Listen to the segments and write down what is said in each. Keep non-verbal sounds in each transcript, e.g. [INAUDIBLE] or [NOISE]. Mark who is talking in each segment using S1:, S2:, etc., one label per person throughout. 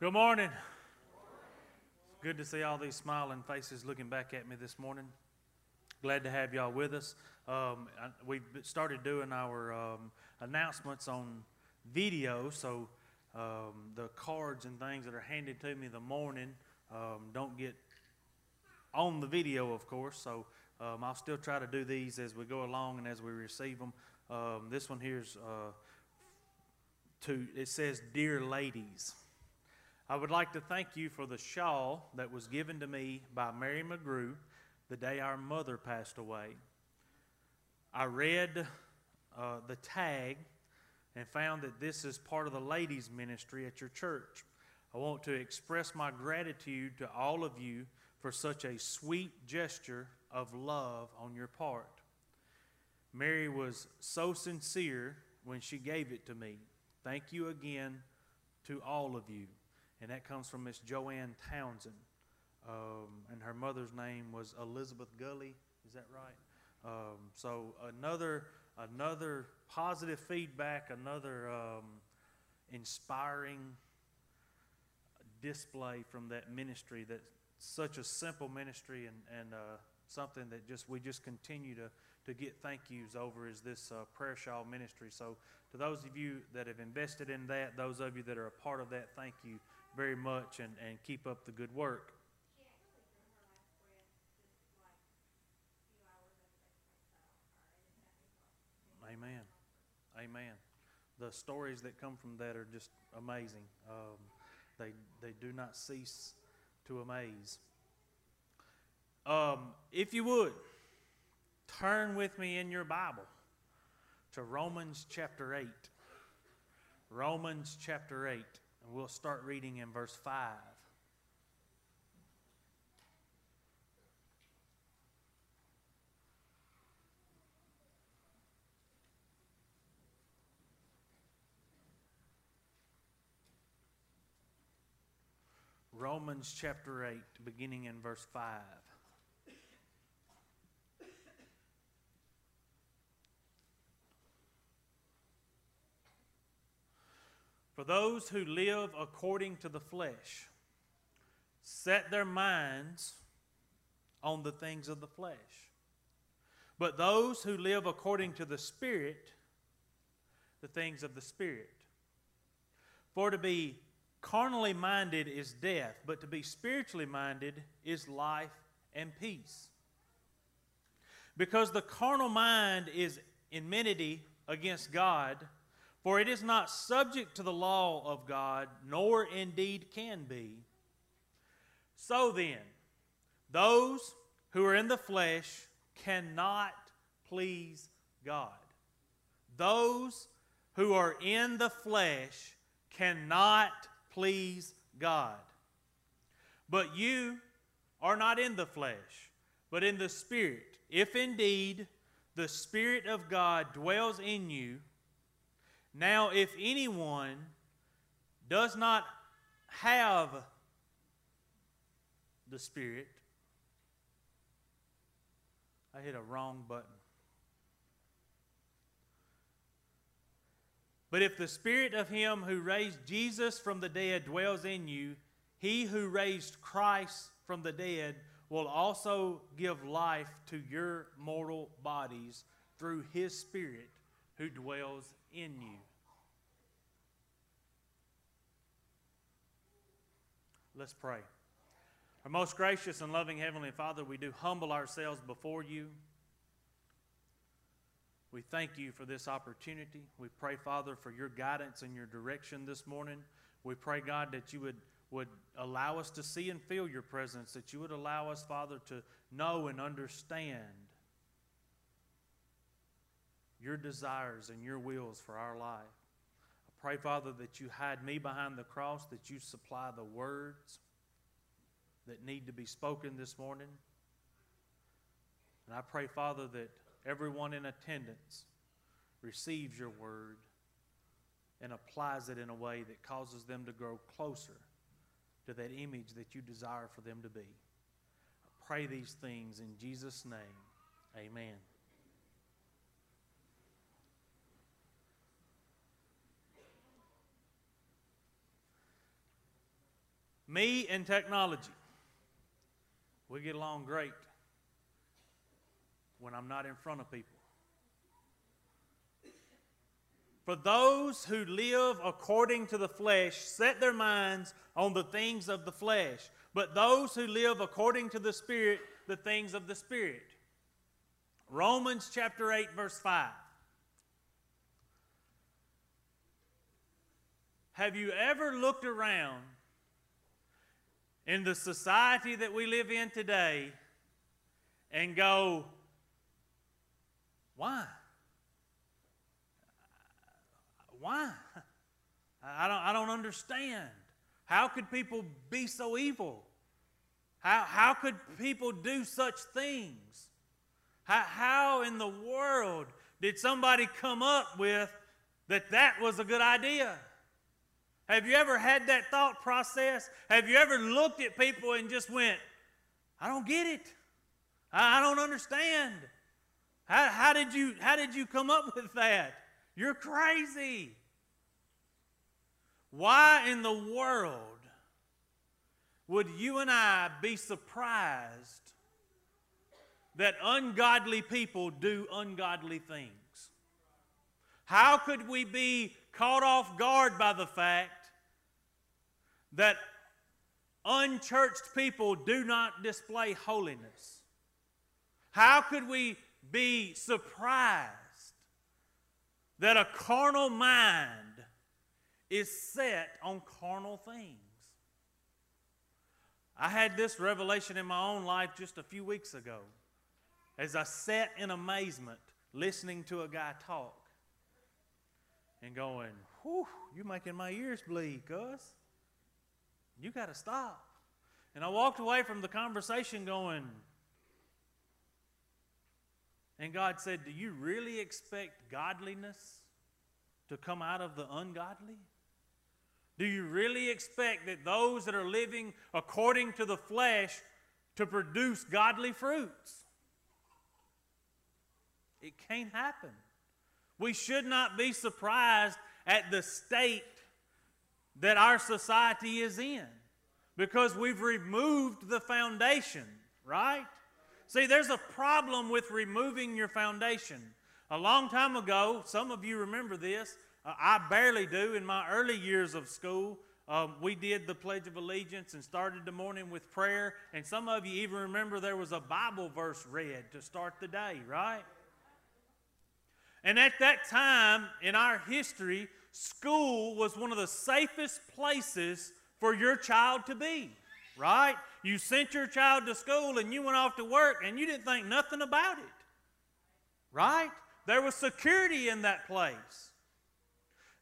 S1: Good morning. Good to see all these smiling faces looking back at me this morning. Glad to have y'all with us. Um, we've started doing our um, announcements on video, so um, the cards and things that are handed to me the morning um, don't get on the video, of course. So um, I'll still try to do these as we go along and as we receive them. Um, this one here's uh, to it says, "Dear ladies." I would like to thank you for the shawl that was given to me by Mary McGrew the day our mother passed away. I read uh, the tag and found that this is part of the ladies' ministry at your church. I want to express my gratitude to all of you for such a sweet gesture of love on your part. Mary was so sincere when she gave it to me. Thank you again to all of you. And that comes from Miss Joanne Townsend. Um, and her mother's name was Elizabeth Gully. Is that right? Um, so another another positive feedback, another um, inspiring display from that ministry. That's such a simple ministry and and uh, something that just we just continue to to get thank yous over is this uh, prayer shawl ministry. So to those of you that have invested in that, those of you that are a part of that, thank you very much and, and keep up the good work. Amen. Amen. The stories that come from that are just amazing. Um, they, they do not cease to amaze. Um, if you would, turn with me in your Bible to Romans chapter 8. Romans chapter 8. And we'll start reading in verse 5. Romans chapter 8, beginning in verse 5. For those who live according to the flesh set their minds on the things of the flesh. But those who live according to the Spirit, the things of the Spirit. For to be carnally minded is death, but to be spiritually minded is life and peace. Because the carnal mind is enmity against God for it is not subject to the law of God, nor indeed can be. So then, those who are in the flesh cannot please God. Those who are in the flesh cannot please God. But you are not in the flesh, but in the Spirit, if indeed the Spirit of God dwells in you. Now, if anyone does not have the Spirit, I hit a wrong button. But if the Spirit of Him who raised Jesus from the dead dwells in you, He who raised Christ from the dead will also give life to your mortal bodies through His Spirit who dwells in you. Let's pray. Our most gracious and loving Heavenly Father, we do humble ourselves before you. We thank you for this opportunity. We pray, Father, for your guidance and your direction this morning. We pray, God, that you would, would allow us to see and feel your presence, that you would allow us, Father, to know and understand your desires and your wills for our life. I pray, Father, that you hide me behind the cross, that you supply the words that need to be spoken this morning. And I pray, Father, that everyone in attendance receives your word and applies it in a way that causes them to grow closer to that image that you desire for them to be. I pray these things in Jesus' name. Amen. Me and technology. We get along great when I'm not in front of people. For those who live according to the flesh set their minds on the things of the flesh, but those who live according to the Spirit, the things of the Spirit. Romans chapter 8, verse 5. Have you ever looked around in the society that we live in today and go, why? Why? I don't, I don't understand. How could people be so evil? How, how could people do such things? How, how in the world did somebody come up with that that was a good idea? Have you ever had that thought process? Have you ever looked at people and just went, I don't get it. I, don't understand. How, how, did you, how did you come up [LAUGHS] with that? You're crazy. Why in the world would you and I be surprised that ungodly people do ungodly things? How could we be caught off guard by the fact that unchurched people do not display holiness? How could we be surprised that a carnal mind is set on carnal things? I had this revelation in my own life just a few weeks ago as I sat in amazement listening to a guy talk and going, whew, you're making my ears bleed, Gus. You got to stop. And I walked away from the conversation going, and God said, Do you really expect godliness to come out of the ungodly? Do you really expect that those that are living according to the flesh to produce godly fruits? It can't happen. We should not be surprised at the state that our society is in because we've removed the foundation, right? See, there's a problem with removing your foundation. A long time ago, some of you remember this, uh, I barely do. In my early years of school, um, we did the Pledge of Allegiance and started the morning with prayer. And some of you even remember there was a Bible verse read to start the day, right? And at that time in our history, school was one of the safest places for your child to be, right? You sent your child to school and you went off to work and you didn't think nothing about it, right? There was security in that place.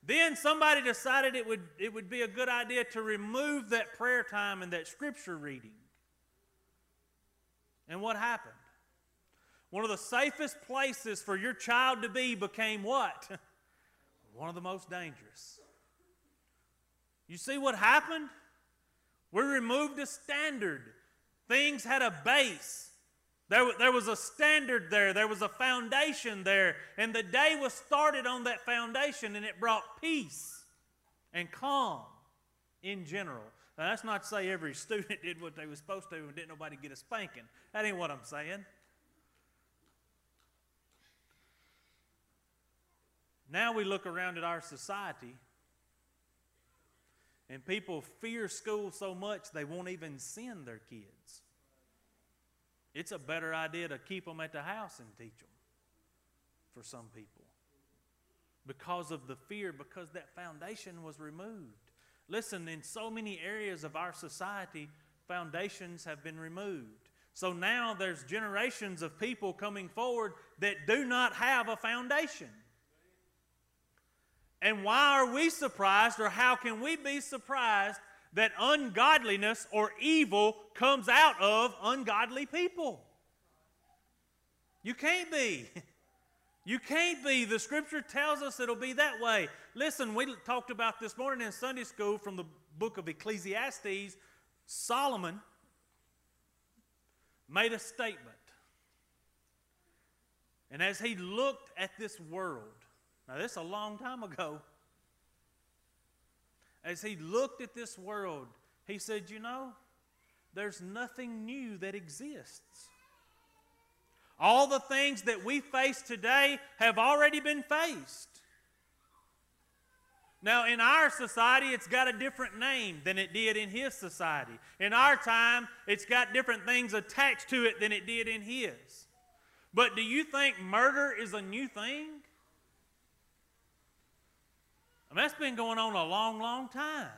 S1: Then somebody decided it would, it would be a good idea to remove that prayer time and that scripture reading. And what happened? One of the safest places for your child to be became what? [LAUGHS] One of the most dangerous. You see what happened? We removed a standard. Things had a base. There, there was a standard there, there was a foundation there, and the day was started on that foundation, and it brought peace and calm in general. Now, that's not to say every [LAUGHS] student did what they were supposed to and didn't nobody get a spanking. That ain't what I'm saying. Now we look around at our society, and people fear school so much they won't even send their kids. It's a better idea to keep them at the house and teach them for some people because of the fear, because that foundation was removed. Listen, in so many areas of our society, foundations have been removed. So now there's generations of people coming forward that do not have a foundation. And why are we surprised, or how can we be surprised that ungodliness or evil comes out of ungodly people. You can't be. [LAUGHS] You can't be. The scripture tells us it'll be that way. Listen, we talked about this morning in Sunday school from the book of Ecclesiastes. Solomon made a statement. And as he looked at this world, now this is a long time ago, as he looked at this world, he said, You know, there's nothing new that exists. All the things that we face today have already been faced. Now, in our society, it's got a different name than it did in his society. In our time, it's got different things attached to it than it did in his. But do you think murder is a new thing? I mean, that's been going on a long, long time.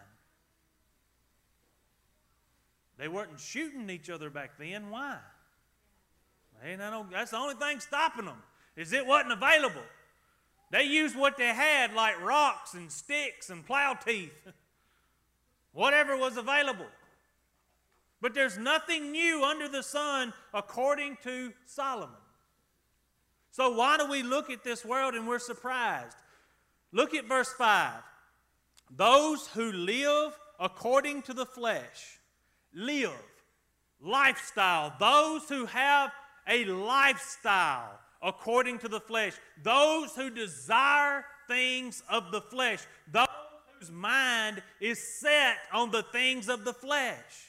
S1: They weren't shooting each other back then. Why? Hey, no, that's the only thing stopping them is it wasn't available. They used what they had, like rocks and sticks and plow teeth, [LAUGHS] whatever was available. But there's nothing new under the sun, according to Solomon. So, why do we look at this world and we're surprised? Look at verse 5. Those who live according to the flesh, live, lifestyle, those who have a lifestyle according to the flesh. Those who desire things of the flesh. Those whose mind is set on the things of the flesh.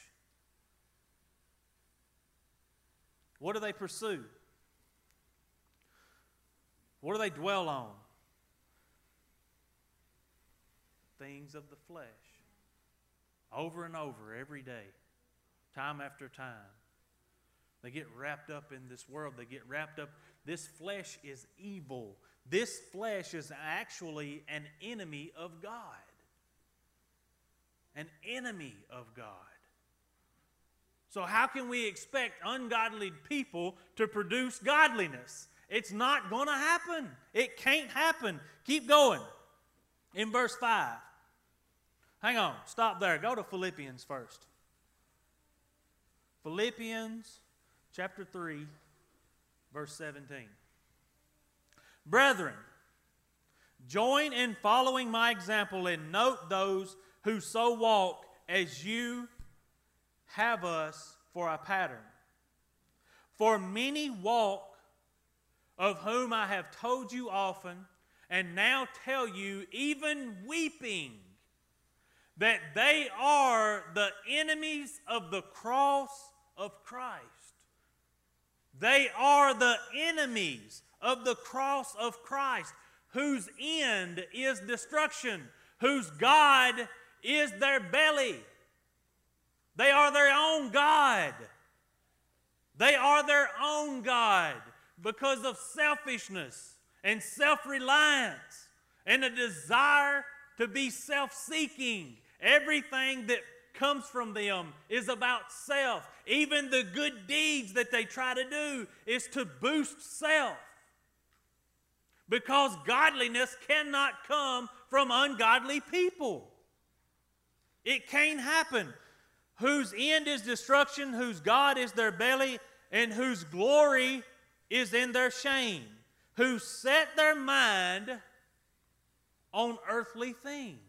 S1: What do they pursue? What do they dwell on? Things of the flesh. Over and over every day, time after time. They get wrapped up in this world. They get wrapped up. This flesh is evil. This flesh is actually an enemy of God. An enemy of God. So, how can we expect ungodly people to produce godliness? It's not going to happen. It can't happen. Keep going. In verse 5. Hang on. Stop there. Go to Philippians first. Philippians chapter 3, verse 17. Brethren, join in following my example and note those who so walk as you have us for a pattern. For many walk, of whom I have told you often, and now tell you, even weeping, that they are the enemies of the cross of Christ. They are the enemies of the cross of Christ, whose end is destruction, whose God is their belly. They are their own God. They are their own God because of selfishness and self reliance and a desire to be self seeking. Everything that comes from them is about self. Even the good deeds that they try to do is to boost self. Because godliness cannot come from ungodly people. It can't happen. Whose end is destruction, whose God is their belly, and whose glory is in their shame. Who set their mind on earthly things.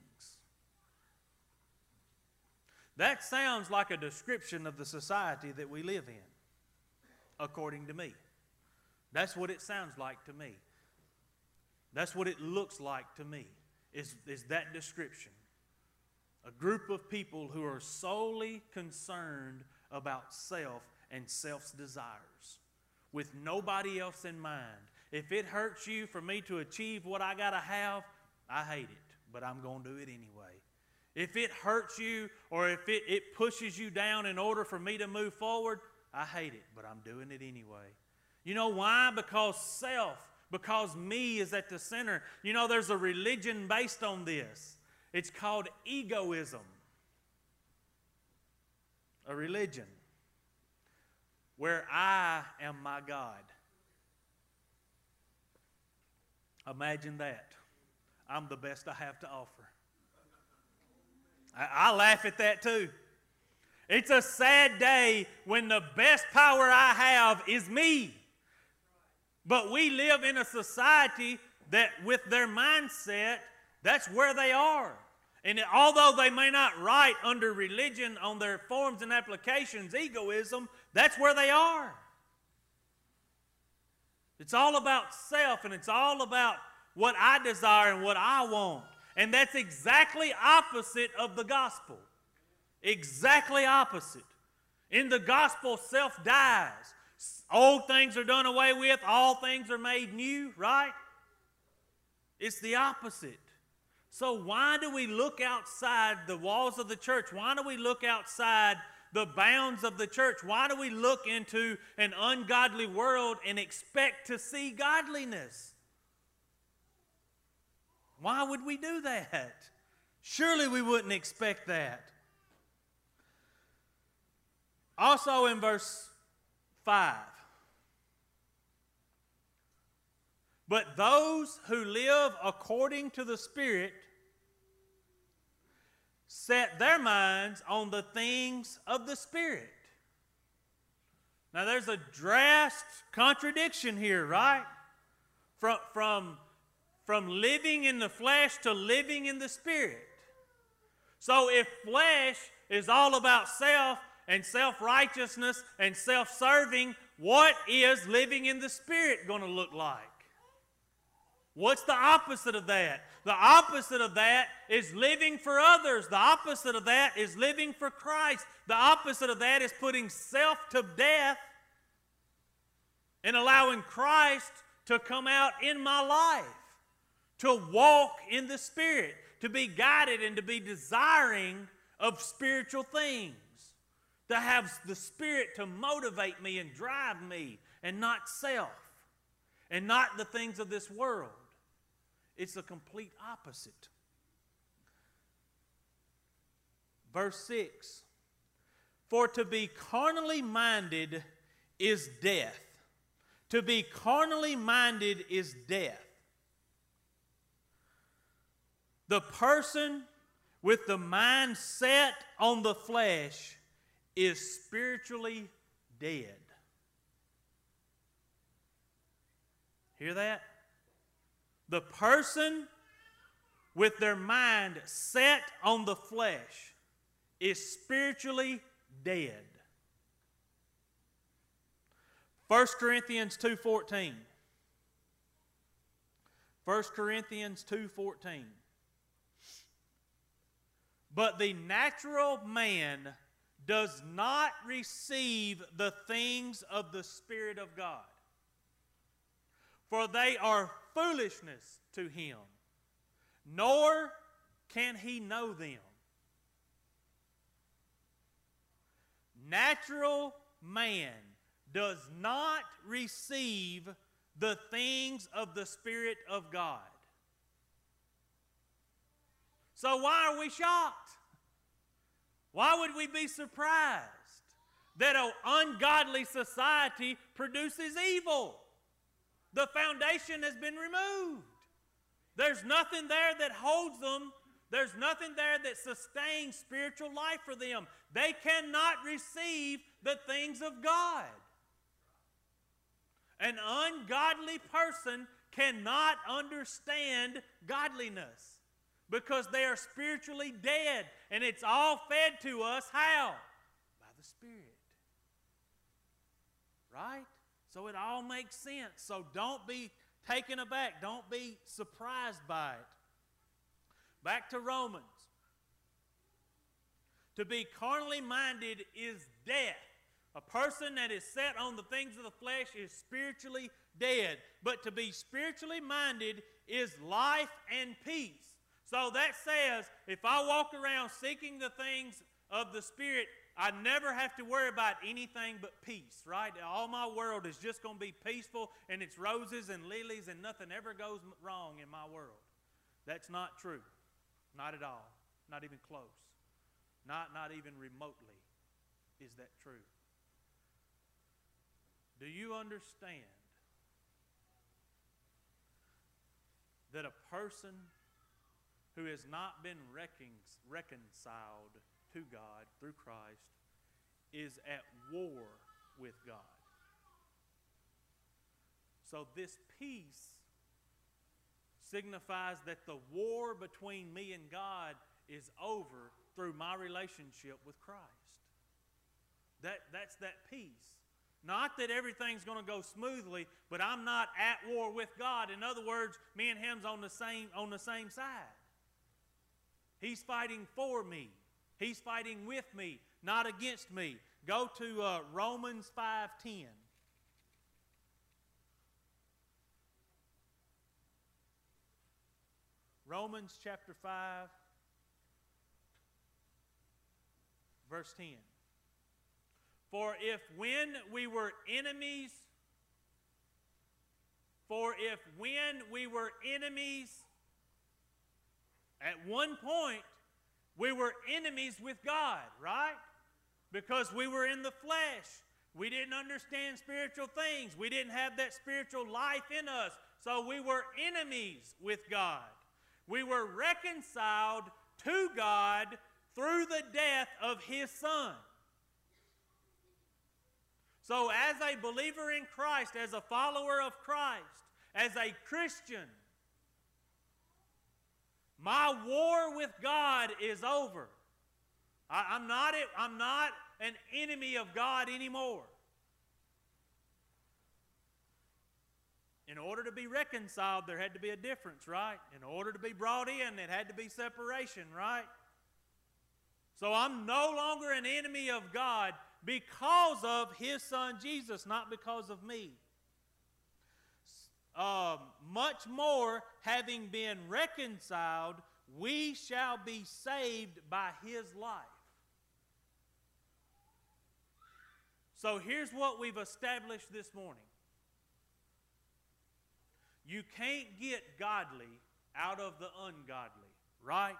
S1: That sounds like a description of the society that we live in, according to me. That's what it sounds like to me. That's what it looks like to me, is, is that description. A group of people who are solely concerned about self and self's desires, with nobody else in mind. If it hurts you for me to achieve what I got to have, I hate it, but I'm going to do it anyway. If it hurts you or if it, it pushes you down in order for me to move forward, I hate it, but I'm doing it anyway. You know why? Because self, because me is at the center. You know, there's a religion based on this. It's called egoism. A religion where I am my God. Imagine that. I'm the best I have to offer. I, I laugh at that too. It's a sad day when the best power I have is me. But we live in a society that, with their mindset, that's where they are. And although they may not write under religion on their forms and applications egoism, that's where they are. It's all about self and it's all about what I desire and what I want. And that's exactly opposite of the gospel. Exactly opposite. In the gospel, self dies. Old things are done away with, all things are made new, right? It's the opposite. So, why do we look outside the walls of the church? Why do we look outside the bounds of the church? Why do we look into an ungodly world and expect to see godliness? Why would we do that? Surely we wouldn't expect that. Also in verse 5. But those who live according to the Spirit set their minds on the things of the Spirit. Now, there's a drastic contradiction here, right? From, from, from living in the flesh to living in the Spirit. So, if flesh is all about self and self righteousness and self serving, what is living in the Spirit going to look like? What's the opposite of that? The opposite of that is living for others. The opposite of that is living for Christ. The opposite of that is putting self to death and allowing Christ to come out in my life, to walk in the Spirit, to be guided and to be desiring of spiritual things, to have the Spirit to motivate me and drive me, and not self, and not the things of this world. It's the complete opposite. Verse 6 For to be carnally minded is death. To be carnally minded is death. The person with the mind set on the flesh is spiritually dead. Hear that? The person with their mind set on the flesh is spiritually dead. 1 Corinthians 2:14 1 Corinthians 2:14 But the natural man does not receive the things of the spirit of God for they are foolishness to him, nor can he know them. Natural man does not receive the things of the Spirit of God. So, why are we shocked? Why would we be surprised that an ungodly society produces evil? The foundation has been removed. There's nothing there that holds them. There's nothing there that sustains spiritual life for them. They cannot receive the things of God. An ungodly person cannot understand godliness because they are spiritually dead and it's all fed to us how? By the Spirit. Right? So it all makes sense. So don't be taken aback. Don't be surprised by it. Back to Romans. To be carnally minded is death. A person that is set on the things of the flesh is spiritually dead. But to be spiritually minded is life and peace. So that says if I walk around seeking the things of the Spirit, I never have to worry about anything but peace, right? All my world is just going to be peaceful and it's roses and lilies and nothing ever goes wrong in my world. That's not true. Not at all. Not even close. Not, not even remotely is that true. Do you understand that a person who has not been reconciled to God through Christ is at war with God. So this peace signifies that the war between me and God is over through my relationship with Christ. That, that's that peace. Not that everything's going to go smoothly, but I'm not at war with God. In other words, me and him's on the same on the same side. He's fighting for me. He's fighting with me, not against me. Go to uh, Romans 5:10. Romans chapter 5 verse 10. For if when we were enemies for if when we were enemies at one point we were enemies with God, right? Because we were in the flesh. We didn't understand spiritual things. We didn't have that spiritual life in us. So we were enemies with God. We were reconciled to God through the death of His Son. So, as a believer in Christ, as a follower of Christ, as a Christian, my war with God is over. I, am not, I'm not an enemy of God anymore. In order to be reconciled, there had to be a difference, right? In order to be brought in, it had to be separation, right? So I'm no longer an enemy of God because of His Son Jesus, not because of me. Um, much more, having been reconciled, we shall be saved by his life. So here's what we've established this morning you can't get godly out of the ungodly, right?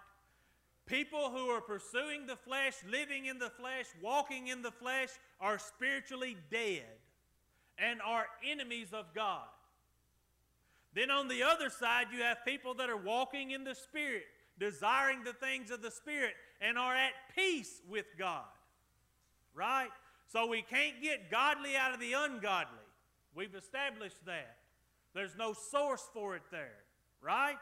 S1: People who are pursuing the flesh, living in the flesh, walking in the flesh, are spiritually dead and are enemies of God. Then on the other side, you have people that are walking in the Spirit, desiring the things of the Spirit, and are at peace with God. Right? So we can't get godly out of the ungodly. We've established that. There's no source for it there. Right?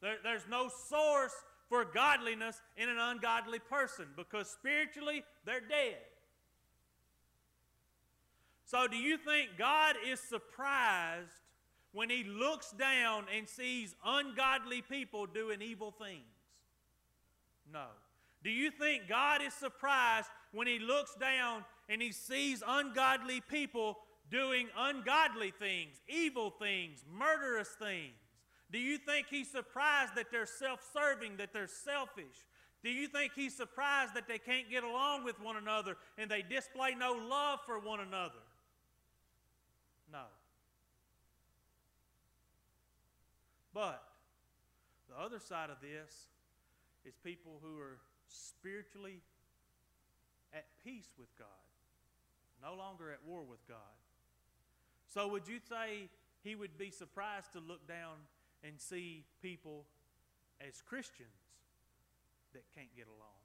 S1: There, there's no source for godliness in an ungodly person because spiritually they're dead. So, do you think God is surprised when he looks down and sees ungodly people doing evil things? No. Do you think God is surprised when he looks down and he sees ungodly people doing ungodly things, evil things, murderous things? Do you think he's surprised that they're self serving, that they're selfish? Do you think he's surprised that they can't get along with one another and they display no love for one another? No. But the other side of this is people who are spiritually at peace with God, no longer at war with God. So, would you say he would be surprised to look down and see people as Christians that can't get along?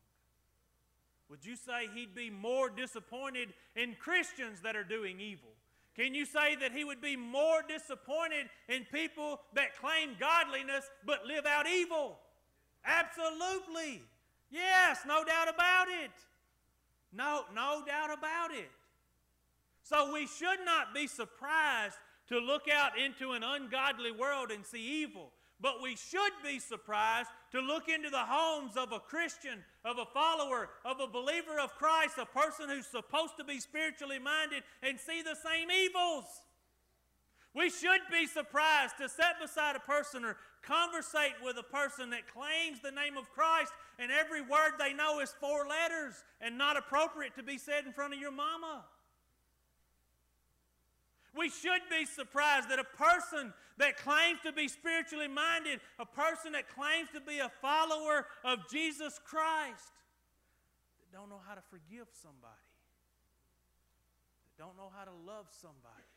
S1: Would you say he'd be more disappointed in Christians that are doing evil? Can you say that he would be more disappointed in people that claim godliness but live out evil? Absolutely. Yes, no doubt about it. No, no doubt about it. So we should not be surprised to look out into an ungodly world and see evil. But we should be surprised to look into the homes of a Christian, of a follower, of a believer of Christ, a person who's supposed to be spiritually minded, and see the same evils. We should be surprised to sit beside a person or conversate with a person that claims the name of Christ and every word they know is four letters and not appropriate to be said in front of your mama. We should be surprised that a person that claims to be spiritually minded, a person that claims to be a follower of Jesus Christ, that don't know how to forgive somebody, that don't know how to love somebody,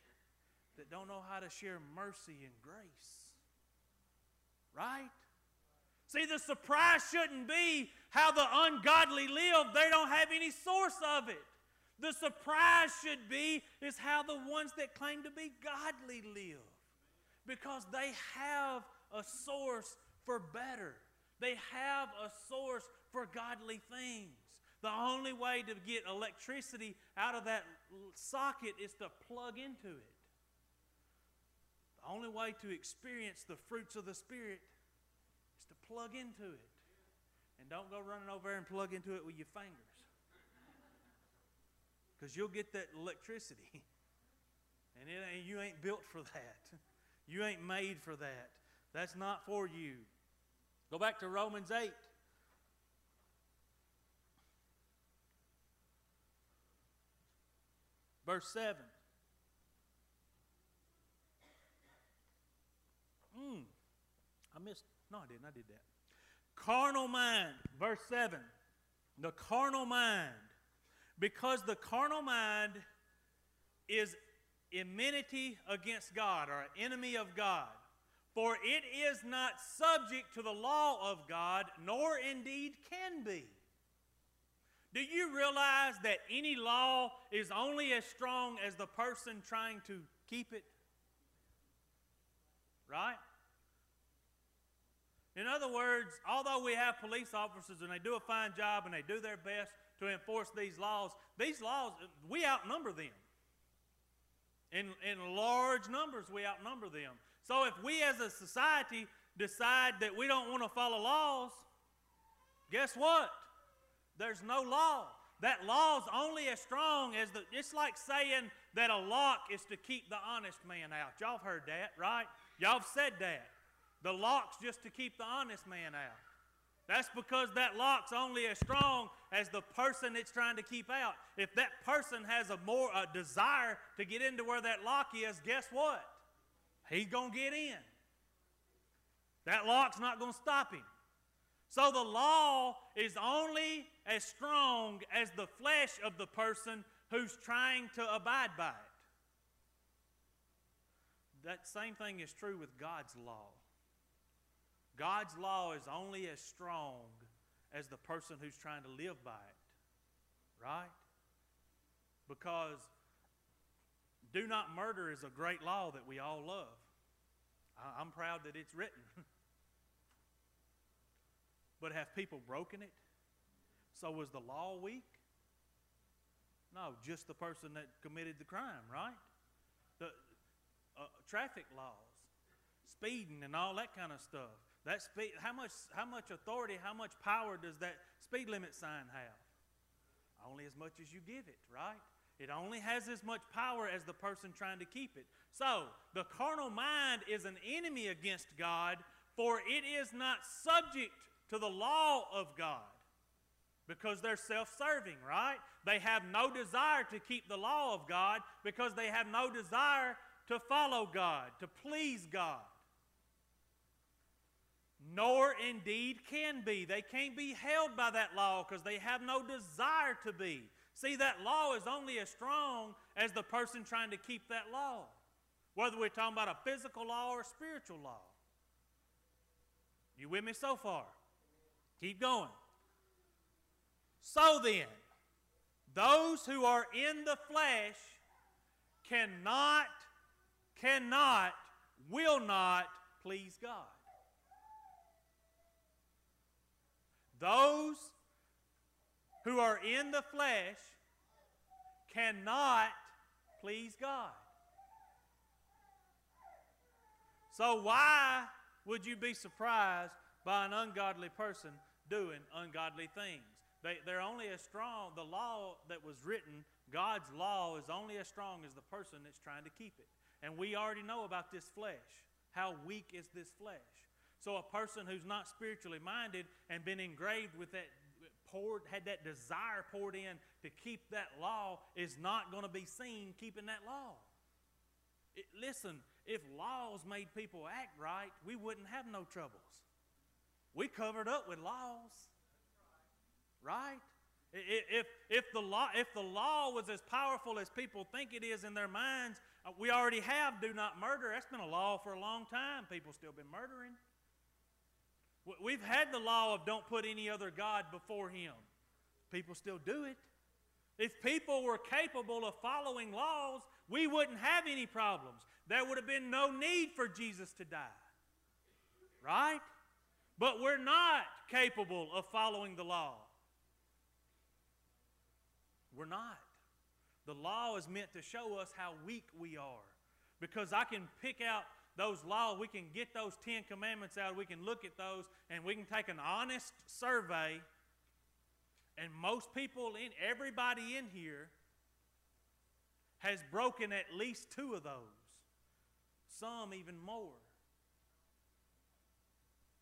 S1: that don't know how to share mercy and grace. Right? See, the surprise shouldn't be how the ungodly live. They don't have any source of it. The surprise should be is how the ones that claim to be godly live. Because they have a source for better. They have a source for godly things. The only way to get electricity out of that socket is to plug into it. The only way to experience the fruits of the Spirit is to plug into it. And don't go running over and plug into it with your fingers. Because you'll get that electricity. [LAUGHS] And it, you ain't built for that. [LAUGHS] You ain't made for that. That's not for you. Go back to Romans 8. Verse 7. Mm, I missed. No, I didn't. I did that. Carnal mind. Verse 7. The carnal mind. Because the carnal mind is enmity against God or enemy of God. For it is not subject to the law of God, nor indeed can be. Do you realize that any law is only as strong as the person trying to keep it? Right? In other words, although we have police officers and they do a fine job and they do their best to enforce these laws, these laws, we outnumber them. In, in large numbers, we outnumber them. So if we as a society decide that we don't want to follow laws, guess what? There's no law. That law's only as strong as the. It's like saying that a lock is to keep the honest man out. Y'all have heard that, right? Y'all have said that. The lock's just to keep the honest man out. That's because that lock's only as strong as the person it's trying to keep out. If that person has a more a desire to get into where that lock is, guess what? He's going to get in. That lock's not going to stop him. So the law is only as strong as the flesh of the person who's trying to abide by it. That same thing is true with God's law. God's law is only as strong as the person who's trying to live by it. Right? Because do not murder is a great law that we all love. I'm proud that it's written. [LAUGHS] but have people broken it? So was the law weak? No, just the person that committed the crime, right? The uh, traffic laws, speeding, and all that kind of stuff. That speed, how much, how much authority, how much power does that speed limit sign have? Only as much as you give it, right? It only has as much power as the person trying to keep it. So, the carnal mind is an enemy against God, for it is not subject to the law of God because they're self serving, right? They have no desire to keep the law of God because they have no desire to follow God, to please God nor indeed can be. They can't be held by that law because they have no desire to be. See, that law is only as strong as the person trying to keep that law, whether we're talking about a physical law or a spiritual law. You with me so far? Keep going. So then, those who are in the flesh cannot, cannot, will not please God. Those who are in the flesh cannot please God. So, why would you be surprised by an ungodly person doing ungodly things? They, they're only as strong, the law that was written, God's law is only as strong as the person that's trying to keep it. And we already know about this flesh. How weak is this flesh? So a person who's not spiritually minded and been engraved with that poured, had that desire poured in to keep that law is not going to be seen keeping that law. It, listen, if laws made people act right, we wouldn't have no troubles. We covered up with laws. Right? If, if, the law, if the law was as powerful as people think it is in their minds, uh, we already have do not murder. That's been a law for a long time. People still been murdering. We've had the law of don't put any other God before Him. People still do it. If people were capable of following laws, we wouldn't have any problems. There would have been no need for Jesus to die. Right? But we're not capable of following the law. We're not. The law is meant to show us how weak we are. Because I can pick out those laws, we can get those Ten Commandments out, we can look at those, and we can take an honest survey. And most people in everybody in here has broken at least two of those, some even more.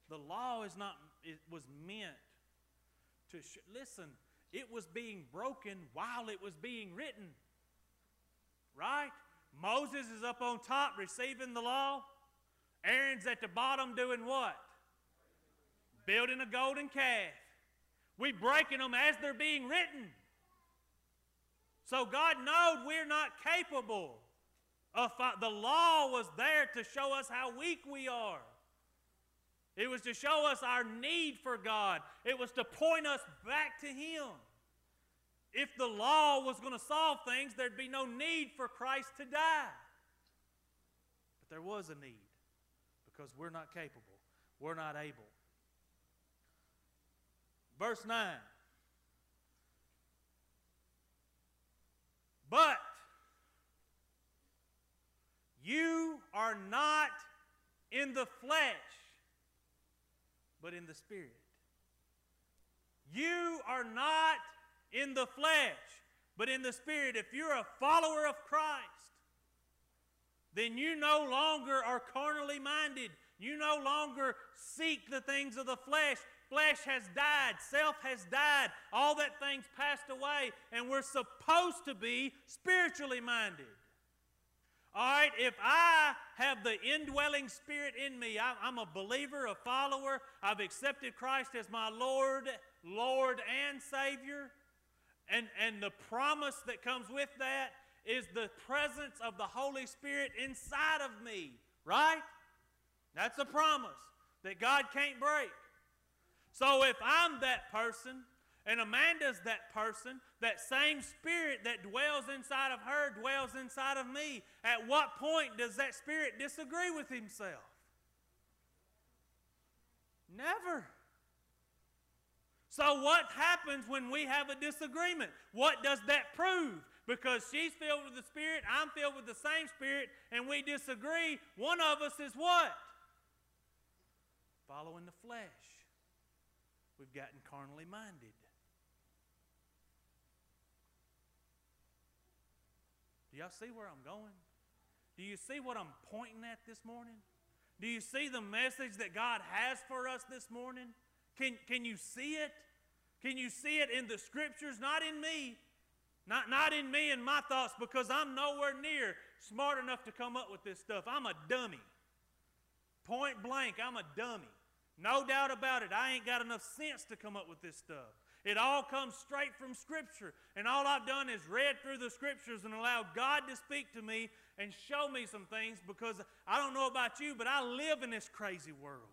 S1: The law is not it was meant to sh- listen, it was being broken while it was being written. Right? Moses is up on top receiving the law. Aaron's at the bottom doing what? Building a golden calf. We breaking them as they're being written. So God knows we're not capable of the law was there to show us how weak we are. It was to show us our need for God. It was to point us back to Him. If the law was going to solve things, there'd be no need for Christ to die. But there was a need because we're not capable, we're not able. Verse 9. But you are not in the flesh, but in the Spirit. You are not in the flesh, but in the Spirit. If you're a follower of Christ, then you no longer are carnally minded. You no longer seek the things of the flesh. Flesh has died, self has died, all that thing's passed away, and we're supposed to be spiritually minded. All right, if I have the indwelling spirit in me, I'm a believer, a follower, I've accepted Christ as my Lord, Lord and Savior, and, and the promise that comes with that is the presence of the Holy Spirit inside of me, right? That's a promise that God can't break. So if I'm that person, and Amanda's that person, that same spirit that dwells inside of her dwells inside of me. At what point does that spirit disagree with himself? Never. So, what happens when we have a disagreement? What does that prove? Because she's filled with the Spirit, I'm filled with the same Spirit, and we disagree. One of us is what? Following the flesh. We've gotten carnally minded. Do y'all see where I'm going? Do you see what I'm pointing at this morning? Do you see the message that God has for us this morning? Can, can you see it? Can you see it in the scriptures? Not in me. Not, not in me and my thoughts because I'm nowhere near smart enough to come up with this stuff. I'm a dummy. Point blank, I'm a dummy. No doubt about it. I ain't got enough sense to come up with this stuff. It all comes straight from Scripture. And all I've done is read through the Scriptures and allowed God to speak to me and show me some things because I don't know about you, but I live in this crazy world.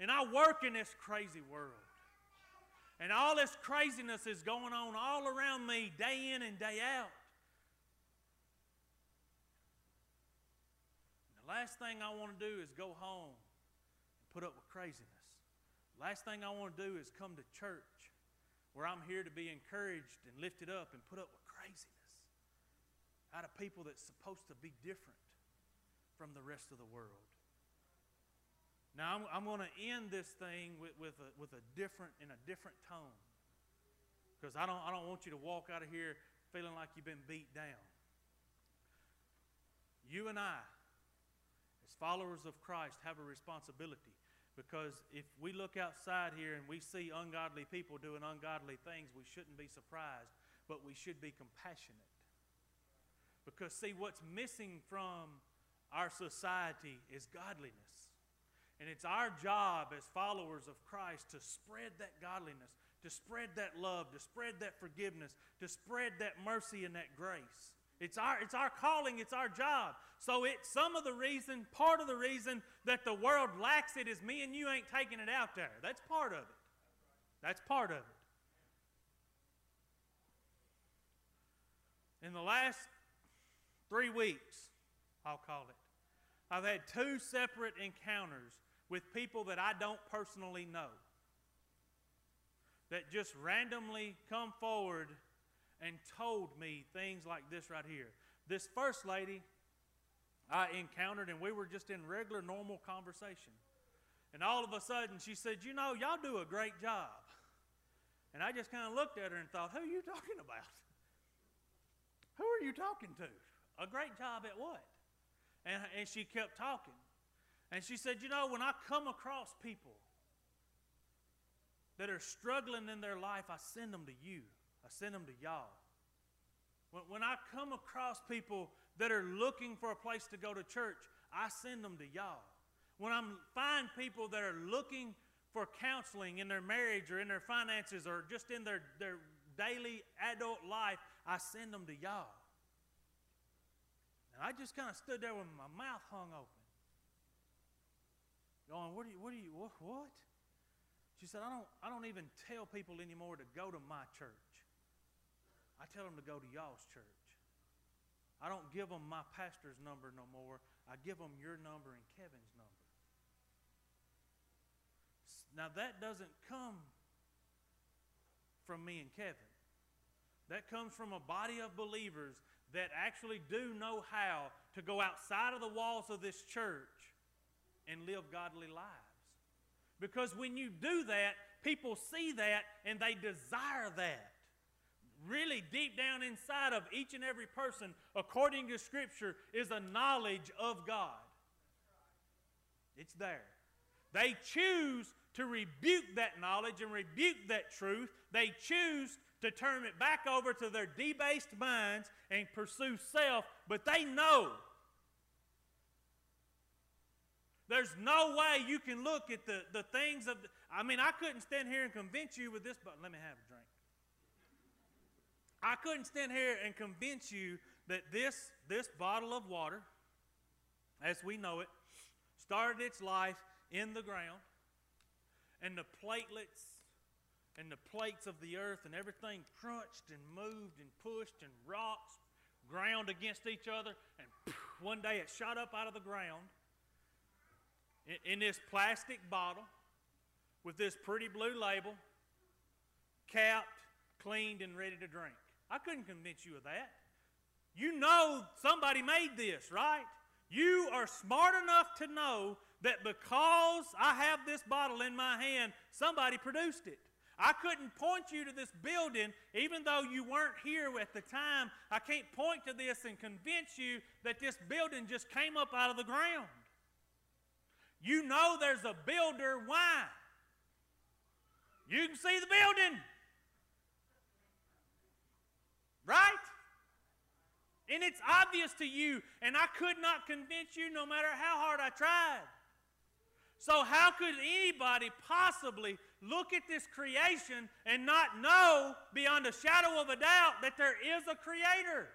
S1: And I work in this crazy world. And all this craziness is going on all around me day in and day out. And the last thing I want to do is go home and put up with craziness. Last thing I want to do is come to church where I'm here to be encouraged and lifted up and put up with craziness out of people that's supposed to be different from the rest of the world. Now, I'm, I'm going to end this thing with, with, a, with a different, in a different tone. Because I don't, I don't want you to walk out of here feeling like you've been beat down. You and I, as followers of Christ, have a responsibility because if we look outside here and we see ungodly people doing ungodly things, we shouldn't be surprised, but we should be compassionate. Because, see, what's missing from our society is godliness. And it's our job as followers of Christ to spread that godliness, to spread that love, to spread that forgiveness, to spread that mercy and that grace. It's our, it's our calling, it's our job. So it's some of the reason, part of the reason that the world lacks it is me and you ain't taking it out there. That's part of it. That's part of it. In the last three weeks, I'll call it, I've had two separate encounters with people that I don't personally know that just randomly come forward and told me things like this right here. This first lady, I encountered, and we were just in regular, normal conversation. And all of a sudden, she said, You know, y'all do a great job. And I just kind of looked at her and thought, Who are you talking about? Who are you talking to? A great job at what? And, and she kept talking. And she said, You know, when I come across people that are struggling in their life, I send them to you, I send them to y'all. When, when I come across people that are looking for a place to go to church, I send them to y'all. When I find people that are looking for counseling in their marriage or in their finances or just in their, their daily adult life, I send them to y'all. And I just kind of stood there with my mouth hung open. Going, what do you, what do you, what? what? She said, I don't, I don't even tell people anymore to go to my church. I tell them to go to y'all's church. I don't give them my pastor's number no more. I give them your number and Kevin's number. Now, that doesn't come from me and Kevin. That comes from a body of believers that actually do know how to go outside of the walls of this church and live godly lives. Because when you do that, people see that and they desire that. Really, deep down inside of each and every person, according to Scripture, is a knowledge of God. It's there. They choose to rebuke that knowledge and rebuke that truth. They choose to turn it back over to their debased minds and pursue self, but they know there's no way you can look at the, the things of. The, I mean, I couldn't stand here and convince you with this, but let me have a drink. I couldn't stand here and convince you that this, this bottle of water, as we know it, started its life in the ground, and the platelets and the plates of the earth and everything crunched and moved and pushed and rocks ground against each other and one day it shot up out of the ground in, in this plastic bottle with this pretty blue label capped cleaned and ready to drink i couldn't convince you of that you know somebody made this right you are smart enough to know that because i have this bottle in my hand somebody produced it I couldn't point you to this building, even though you weren't here at the time. I can't point to this and convince you that this building just came up out of the ground. You know there's a builder. Why? You can see the building. Right? And it's obvious to you, and I could not convince you no matter how hard I tried. So, how could anybody possibly look at this creation and not know beyond a shadow of a doubt that there is a creator?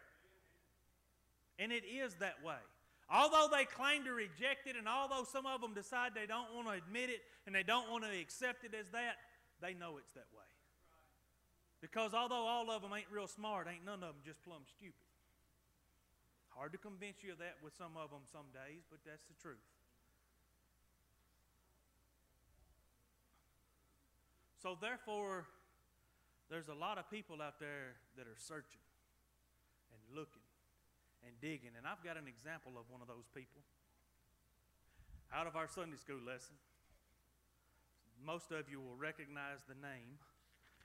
S1: And it is that way. Although they claim to reject it, and although some of them decide they don't want to admit it and they don't want to accept it as that, they know it's that way. Because although all of them ain't real smart, ain't none of them just plumb stupid. Hard to convince you of that with some of them some days, but that's the truth. So, therefore, there's a lot of people out there that are searching and looking and digging. And I've got an example of one of those people. Out of our Sunday school lesson, most of you will recognize the name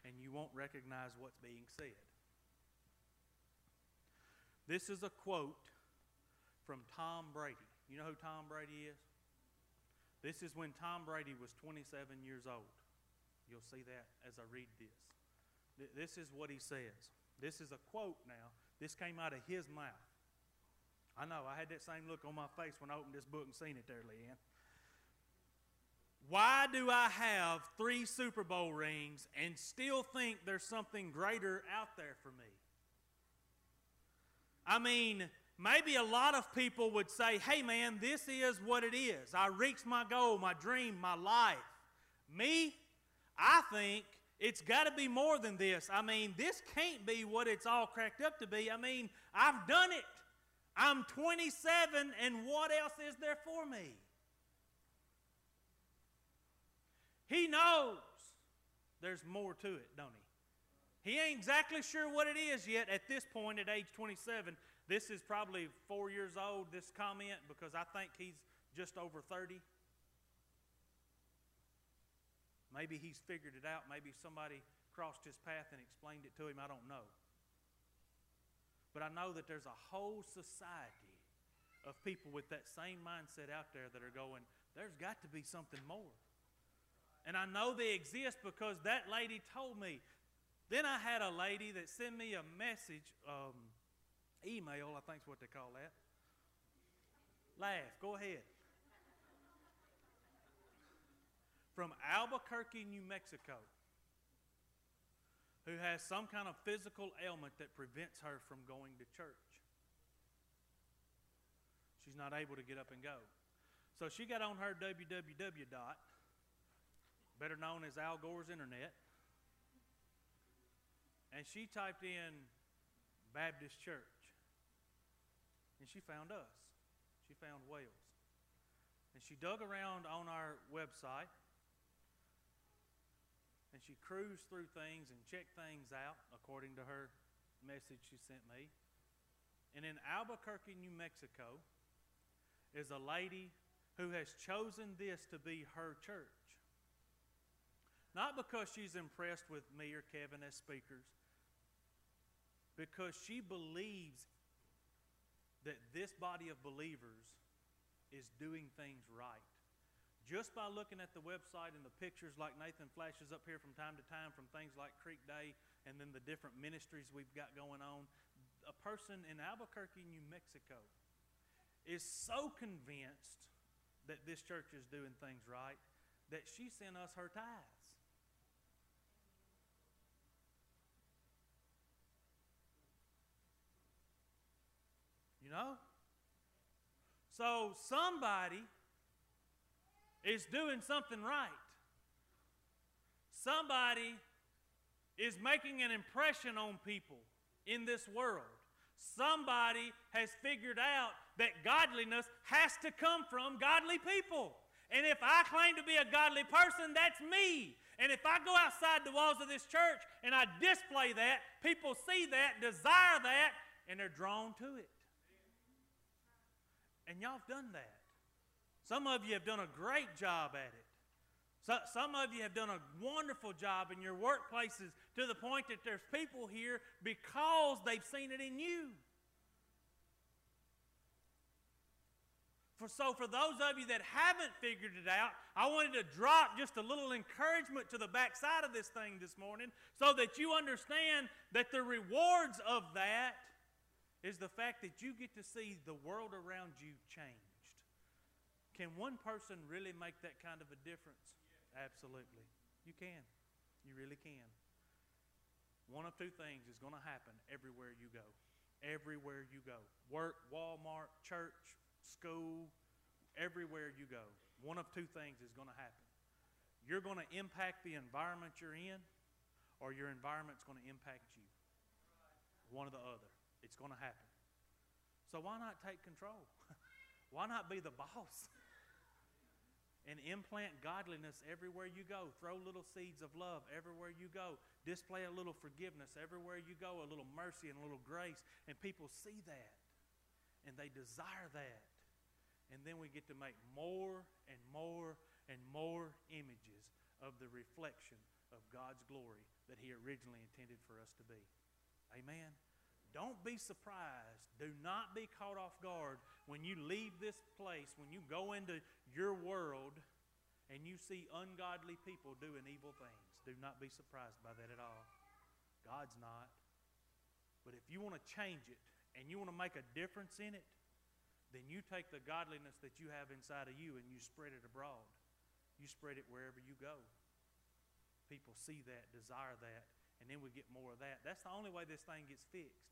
S1: and you won't recognize what's being said. This is a quote from Tom Brady. You know who Tom Brady is? This is when Tom Brady was 27 years old. You'll see that as I read this. This is what he says. This is a quote now. This came out of his mouth. I know, I had that same look on my face when I opened this book and seen it there, Leanne. Why do I have three Super Bowl rings and still think there's something greater out there for me? I mean, maybe a lot of people would say, hey man, this is what it is. I reached my goal, my dream, my life. Me, I think it's got to be more than this. I mean, this can't be what it's all cracked up to be. I mean, I've done it. I'm 27, and what else is there for me? He knows there's more to it, don't he? He ain't exactly sure what it is yet at this point at age 27 This is probably four years old, this comment, because I think he's just over 30. Maybe he's figured it out. Maybe somebody crossed his path and explained it to him. I don't know. But I know that there's a whole society of people with that same mindset out there that are going, there's got to be something more. And I know they exist because that lady told me. Then I had a lady that sent me a message, um, email, I think is what they call that. Laugh, go ahead. From Albuquerque, New Mexico, who has some kind of physical ailment that prevents her from going to church. She's not able to get up and go. So she got on her www dot, better known as Al Gore's internet, and she typed in Baptist Church. And she found us. She found Wales. And she dug around on our website and she cruised through things and checked things out according to her message she sent me. And in Albuquerque, New Mexico, is a lady who has chosen this to be her church. Not because she's impressed with me or Kevin as speakers, because she believes that this body of believers is doing things right. Just by looking at the website and the pictures like Nathan flashes up here from time to time from things like Creek Day and then the different ministries we've got going on, a person in Albuquerque, New Mexico is so convinced that this church is doing things right that she sent us her tithes. You know? So somebody is doing something right. Somebody is making an impression on people in this world. Somebody has figured out that godliness has to come from godly people. And if I claim to be a godly person, that's me. And if I go outside the walls of this church and I display that, people see that, desire that, and they're drawn to it. And y'all have done that. Some of you have done a great job at it. So, some of you have done a wonderful job in your workplaces to the point that there's people here because they've seen it in you. For, so, for those of you that haven't figured it out, I wanted to drop just a little encouragement to the backside of this thing this morning so that you understand that the rewards of that is the fact that you get to see the world around you change. Can one person really make that kind of a difference? Absolutely. You can. You really can. One of two things is going to happen everywhere you go. Everywhere you go. Work, Walmart, church, school, everywhere you go. One of two things is going to happen. You're going to impact the environment you're in, or your environment's going to impact you. One or the other. It's going to happen. So why not take control? [LAUGHS] why not be the boss? [LAUGHS] and implant godliness everywhere you go. Throw little seeds of love everywhere you go. Display a little forgiveness everywhere you go, a little mercy and a little grace. And people see that and they desire that. And then we get to make more and more and more images of the reflection of God's glory that He originally intended for us to be. Amen. Don't be surprised. Do not be caught off guard when you leave this place, when you go into your world and you see ungodly people doing evil things. Do not be surprised by that at all. God's not. But if you want to change it and you want to make a difference in it, then you take the godliness that you have inside of you and you spread it abroad. You spread it wherever you go. People see that, desire that, and then we get more of that. That's the only way this thing gets fixed.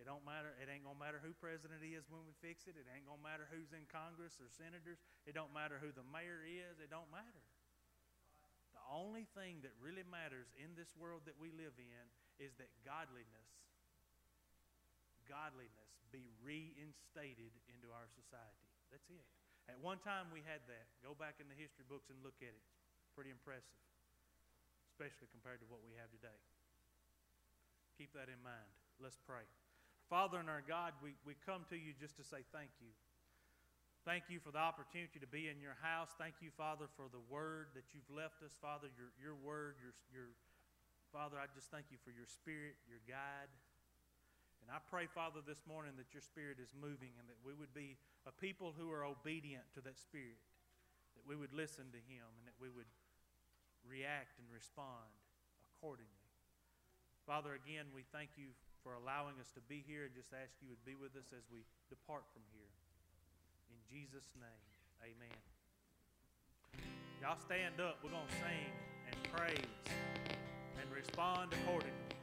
S1: It don't matter. It ain't gonna matter who president is when we fix it. It ain't gonna matter who's in Congress or senators. It don't matter who the mayor is. It don't matter. The only thing that really matters in this world that we live in is that godliness, godliness be reinstated into our society. That's it. At one time we had that. Go back in the history books and look at it. It's pretty impressive, especially compared to what we have today. Keep that in mind. Let's pray. Father and our God, we, we come to you just to say thank you. Thank you for the opportunity to be in your house. Thank you, Father, for the word that you've left us, Father, your, your word, your, your Father, I just thank you for your spirit, your guide. And I pray, Father, this morning that your spirit is moving and that we would be a people who are obedient to that spirit, that we would listen to him and that we would react and respond accordingly. Father, again, we thank you for allowing us to be here and just ask you would be with us as we depart from here. In Jesus' name, amen. Y'all stand up. We're going to sing and praise and respond accordingly.